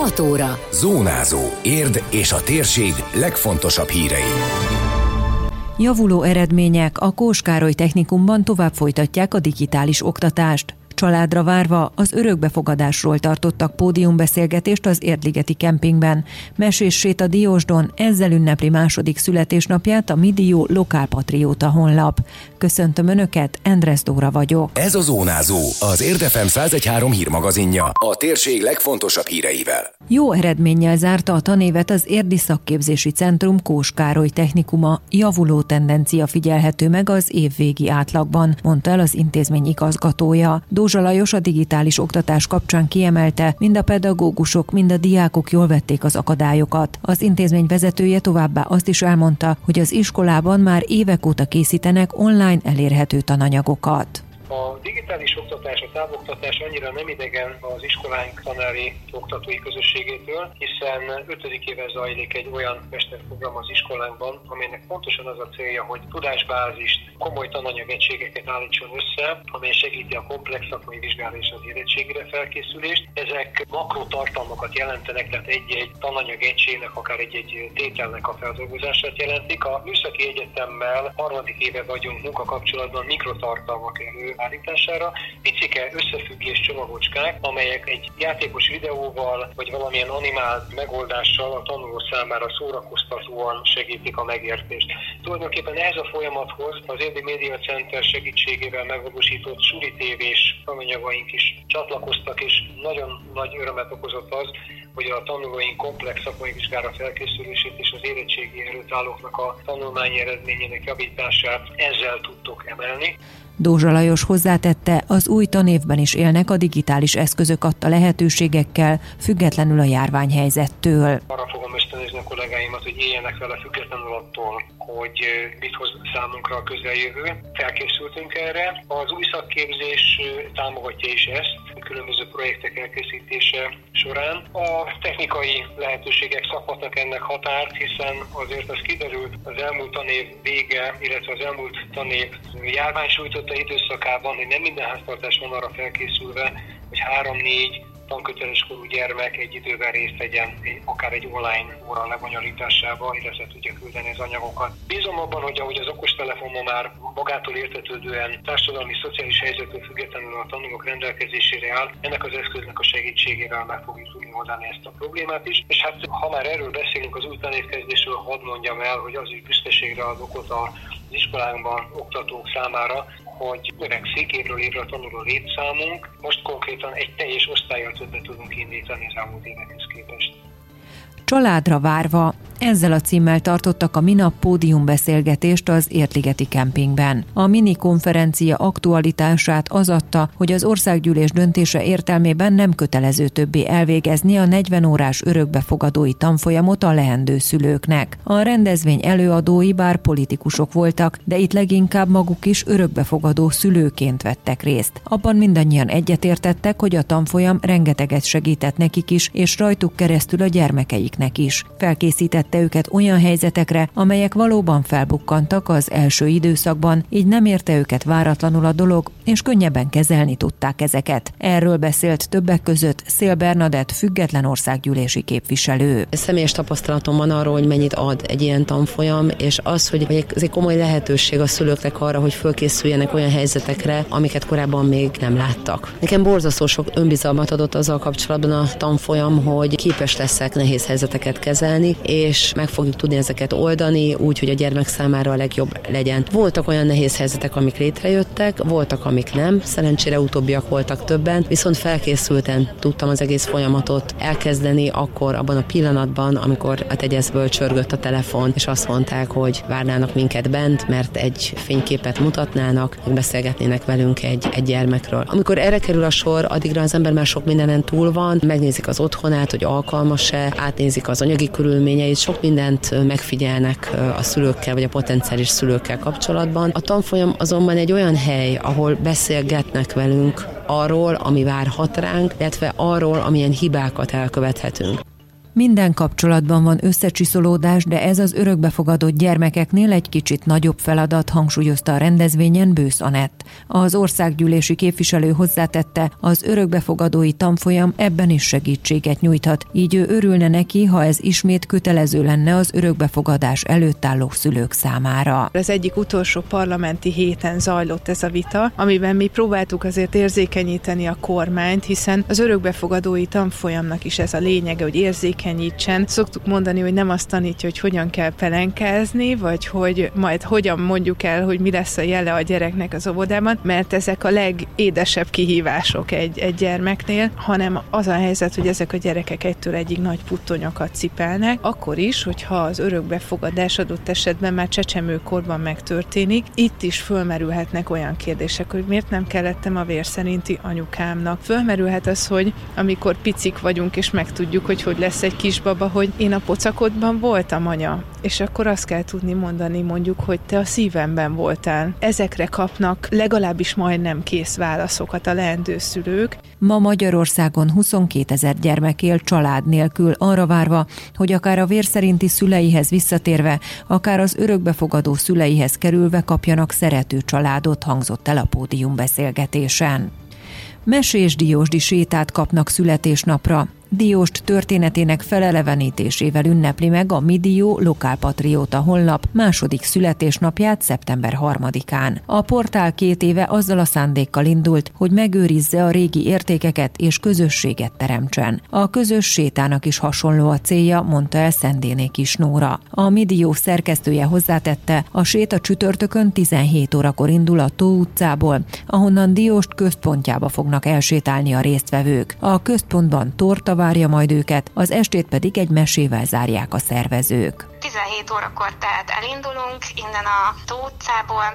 6 óra. Zónázó. Érd és a térség legfontosabb hírei. Javuló eredmények a Kóskároly Technikumban tovább folytatják a digitális oktatást. Családra várva az örökbefogadásról tartottak pódiumbeszélgetést az Érdligeti kempingben. Mesés Séta Diósdon ezzel ünnepli második születésnapját a Midió Lokálpatrióta honlap. Köszöntöm Önöket, Endres Dóra vagyok. Ez a Zónázó, az Érdefem 1013 hírmagazinja, a térség legfontosabb híreivel. Jó eredménnyel zárta a tanévet az Érdi Szakképzési Centrum Kóskároly Technikuma. Javuló tendencia figyelhető meg az évvégi átlagban, mondta el az intézmény igazgatója. Dózsa Lajos a digitális oktatás kapcsán kiemelte, mind a pedagógusok, mind a diákok jól vették az akadályokat. Az intézmény vezetője továbbá azt is elmondta, hogy az iskolában már évek óta készítenek online elérhető tananyagokat. A digitális oktatás, a távoktatás annyira nem idegen az iskoláink tanári oktatói közösségétől, hiszen 5. éve zajlik egy olyan mesterprogram az iskolánkban, amelynek pontosan az a célja, hogy tudásbázist, komoly tananyagegységeket állítson össze, amely segíti a komplex szakmai vizsgálat és az érettségére felkészülést. Ezek makro tartalmakat jelentenek, tehát egy-egy tananyagegységnek, akár egy-egy tételnek a feldolgozását jelentik. A Műszaki Egyetemmel harmadik éve vagyunk munkakapcsolatban mikrotartalmak elő állítására. Picike összefüggés csomagocskák, amelyek egy játékos videóval, vagy valamilyen animált megoldással a tanuló számára szórakoztatóan segítik a megértést. Tulajdonképpen ehhez a folyamathoz az Érdi Média Center segítségével megvalósított suli tévés tananyagaink is csatlakoztak, és nagyon nagy örömet okozott az, hogy a tanulóink komplex szakmai vizsgára felkészülését és az érettségi előtt állóknak a tanulmányi eredményének javítását ezzel tudtok emelni. Dózsa Lajos hozzátette, az új tanévben is élnek a digitális eszközök adta lehetőségekkel, függetlenül a járványhelyzettől. Arra kollégáimat, hogy éljenek vele függetlenül attól, hogy mit hoz számunkra a közeljövő. Felkészültünk erre. Az új szakképzés támogatja is ezt, különböző projektek elkészítése során. A technikai lehetőségek szakadnak ennek határt, hiszen azért az kiderült az elmúlt tanév vége, illetve az elmúlt tanév járvány sújtotta időszakában, hogy nem minden háztartás van arra felkészülve, hogy három-négy tanköteles korú gyermek egy időben részt vegyen akár egy online óra lebonyolításába, illetve tudja küldeni az anyagokat. Bízom abban, hogy ahogy az okostelefon ma már magától értetődően társadalmi, szociális helyzetől függetlenül a tanulók rendelkezésére áll, ennek az eszköznek a segítségével meg fogjuk tudni oldani ezt a problémát is. És hát ha már erről beszélünk az új tanévkezdésről, hadd mondjam el, hogy az is büszkeségre ad okot az iskolánkban oktatók számára, hogy öregszik évről évre tanuló létszámunk. Most konkrétan egy teljes osztályjal többet tudunk indítani az elmúlt évekhez képest. Családra várva ezzel a címmel tartottak a minap pódiumbeszélgetést az Értligeti kempingben. A mini konferencia aktualitását az adta, hogy az országgyűlés döntése értelmében nem kötelező többé elvégezni a 40 órás örökbefogadói tanfolyamot a leendő szülőknek. A rendezvény előadói bár politikusok voltak, de itt leginkább maguk is örökbefogadó szülőként vettek részt. Abban mindannyian egyetértettek, hogy a tanfolyam rengeteget segített nekik is, és rajtuk keresztül a gyermekeiknek is. Felkészített késztette őket olyan helyzetekre, amelyek valóban felbukkantak az első időszakban, így nem érte őket váratlanul a dolog, és könnyebben kezelni tudták ezeket. Erről beszélt többek között Szél Bernadett független országgyűlési képviselő. Személyes tapasztalatom van arról, hogy mennyit ad egy ilyen tanfolyam, és az, hogy ez egy komoly lehetőség a szülőknek arra, hogy fölkészüljenek olyan helyzetekre, amiket korábban még nem láttak. Nekem borzasztó sok önbizalmat adott azzal kapcsolatban a tanfolyam, hogy képes leszek nehéz helyzeteket kezelni, és és meg fogjuk tudni ezeket oldani, úgy, hogy a gyermek számára a legjobb legyen. Voltak olyan nehéz helyzetek, amik létrejöttek, voltak, amik nem, szerencsére utóbbiak voltak többen, viszont felkészülten tudtam az egész folyamatot elkezdeni akkor abban a pillanatban, amikor a tegyezből csörgött a telefon, és azt mondták, hogy várnának minket bent, mert egy fényképet mutatnának, beszélgetnének velünk egy, egy gyermekről. Amikor erre kerül a sor, addigra az ember már sok mindenen túl van, megnézik az otthonát, hogy alkalmas-e, átnézik az anyagi körülményeit, sok mindent megfigyelnek a szülőkkel, vagy a potenciális szülőkkel kapcsolatban. A tanfolyam azonban egy olyan hely, ahol beszélgetnek velünk arról, ami várhat ránk, illetve arról, amilyen hibákat elkövethetünk. Minden kapcsolatban van összecsiszolódás, de ez az örökbefogadott gyermekeknél egy kicsit nagyobb feladat, hangsúlyozta a rendezvényen Bősz Anett. Az országgyűlési képviselő hozzátette, az örökbefogadói tanfolyam ebben is segítséget nyújthat, így ő örülne neki, ha ez ismét kötelező lenne az örökbefogadás előtt álló szülők számára. Az egyik utolsó parlamenti héten zajlott ez a vita, amiben mi próbáltuk azért érzékenyíteni a kormányt, hiszen az örökbefogadói tanfolyamnak is ez a lényege, hogy érzékenyítsen. Szoktuk mondani, hogy nem azt tanítja, hogy hogyan kell pelenkázni, vagy hogy majd hogyan mondjuk el, hogy mi lesz a jele a gyereknek az óvodában, mert ezek a legédesebb kihívások egy, egy gyermeknél, hanem az a helyzet, hogy ezek a gyerekek egytől egyig nagy puttonyokat cipelnek, akkor is, hogyha az örökbefogadás adott esetben már csecsemőkorban megtörténik, itt is fölmerülhetnek olyan kérdések, hogy miért nem kellettem a vér szerinti anyukámnak. Fölmerülhet az, hogy amikor picik vagyunk és megtudjuk, hogy hogy lesz egy kisbaba, hogy én a pocakodban voltam anya, és akkor azt kell tudni mondani mondjuk, hogy te a szívemben voltál. Ezekre kapnak legalábbis majdnem kész válaszokat a leendő szülők. Ma Magyarországon 22 ezer gyermek él család nélkül, arra várva, hogy akár a vér szerinti szüleihez visszatérve, akár az örökbefogadó szüleihez kerülve kapjanak szerető családot, hangzott el a pódium beszélgetésen. Mesés diósdi sétát kapnak születésnapra. Dióst történetének felelevenítésével ünnepli meg a Midió Lokálpatrióta honlap második születésnapját szeptember 3-án. A portál két éve azzal a szándékkal indult, hogy megőrizze a régi értékeket és közösséget teremtsen. A közös sétának is hasonló a célja, mondta el Szendéné Kis Nóra. A Midió szerkesztője hozzátette, a séta csütörtökön 17 órakor indul a Tó utcából, ahonnan Dióst központjába fognak elsétálni a résztvevők. A központban torta várja majd őket, az estét pedig egy mesével zárják a szervezők. 17 órakor tehát elindulunk innen a Tó utcából,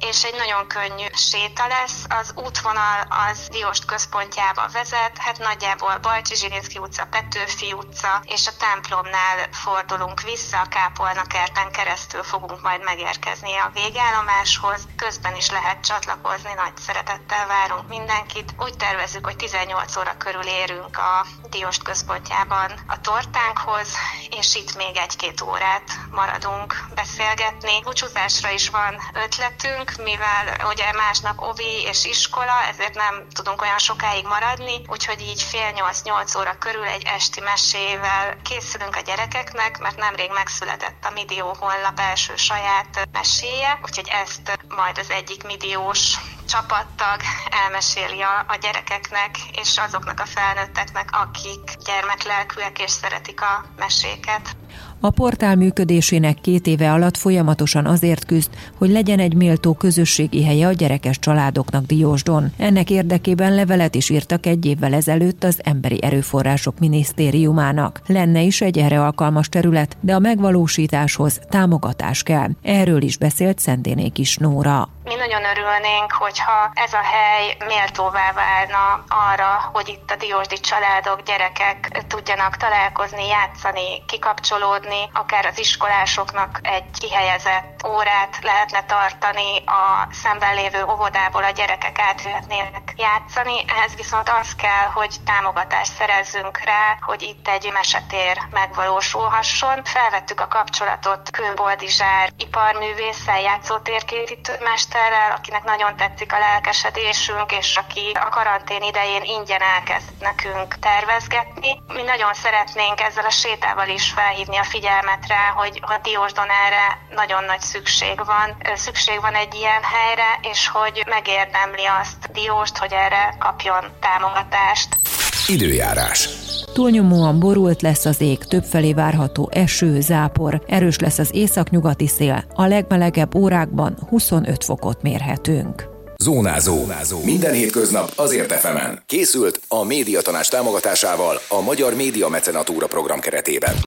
és egy nagyon könnyű séta lesz. Az útvonal az Diost központjába vezet, hát nagyjából Balcsi Zsirinszki utca, Petőfi utca, és a templomnál fordulunk vissza, a Kápolna kerten keresztül fogunk majd megérkezni a végállomáshoz. Közben is lehet csatlakozni, nagy szeretettel várunk mindenkit. Úgy tervezzük, hogy 18 óra körül érünk a Diost központjában a tortánkhoz, és itt még egy-két órát maradunk beszélgetni. Búcsúzásra is van ötletünk, mivel ugye másnap ovi és iskola, ezért nem tudunk olyan sokáig maradni, úgyhogy így fél nyolc-nyolc óra körül egy esti mesével készülünk a gyerekeknek, mert nemrég megszületett a Midió honlap első saját meséje, úgyhogy ezt majd az egyik midiós csapattag elmeséli a, a gyerekeknek és azoknak a felnőtteknek, akik gyermeklelkűek és szeretik a meséket. A portál működésének két éve alatt folyamatosan azért küzd, hogy legyen egy méltó közösségi helye a gyerekes családoknak Diósdon. Ennek érdekében levelet is írtak egy évvel ezelőtt az Emberi Erőforrások Minisztériumának. Lenne is egy erre alkalmas terület, de a megvalósításhoz támogatás kell. Erről is beszélt Szendéné Kis Nóra. Mi nagyon örülnénk, hogyha ez a hely méltóvá válna arra, hogy itt a diósdi családok, gyerekek tudjanak találkozni, játszani, kikapcsolódni, akár az iskolásoknak egy kihelyezett órát lehetne tartani, a szemben lévő óvodából a gyerekek átjöhetnének játszani. Ehhez viszont az kell, hogy támogatást szerezzünk rá, hogy itt egy mesetér megvalósulhasson. Felvettük a kapcsolatot Kőboldizsár iparművésszel, játszótérkészítőmester, mesterrel, akinek nagyon tetszik a lelkesedésünk, és aki a karantén idején ingyen elkezd nekünk tervezgetni. Mi nagyon szeretnénk ezzel a sétával is felhívni a figyelmet rá, hogy a Diósdon erre nagyon nagy szükség van. Szükség van egy ilyen helyre, és hogy megérdemli azt Dióst, hogy erre kapjon támogatást. Időjárás. Túlnyomóan borult lesz az ég, többfelé várható eső, zápor, erős lesz az északnyugati szél, a legmelegebb órákban 25 fokot mérhetünk. Zónázó. Zónázó. Minden hétköznap azért efemen. Készült a médiatanás támogatásával a Magyar Média Mecenatúra program keretében.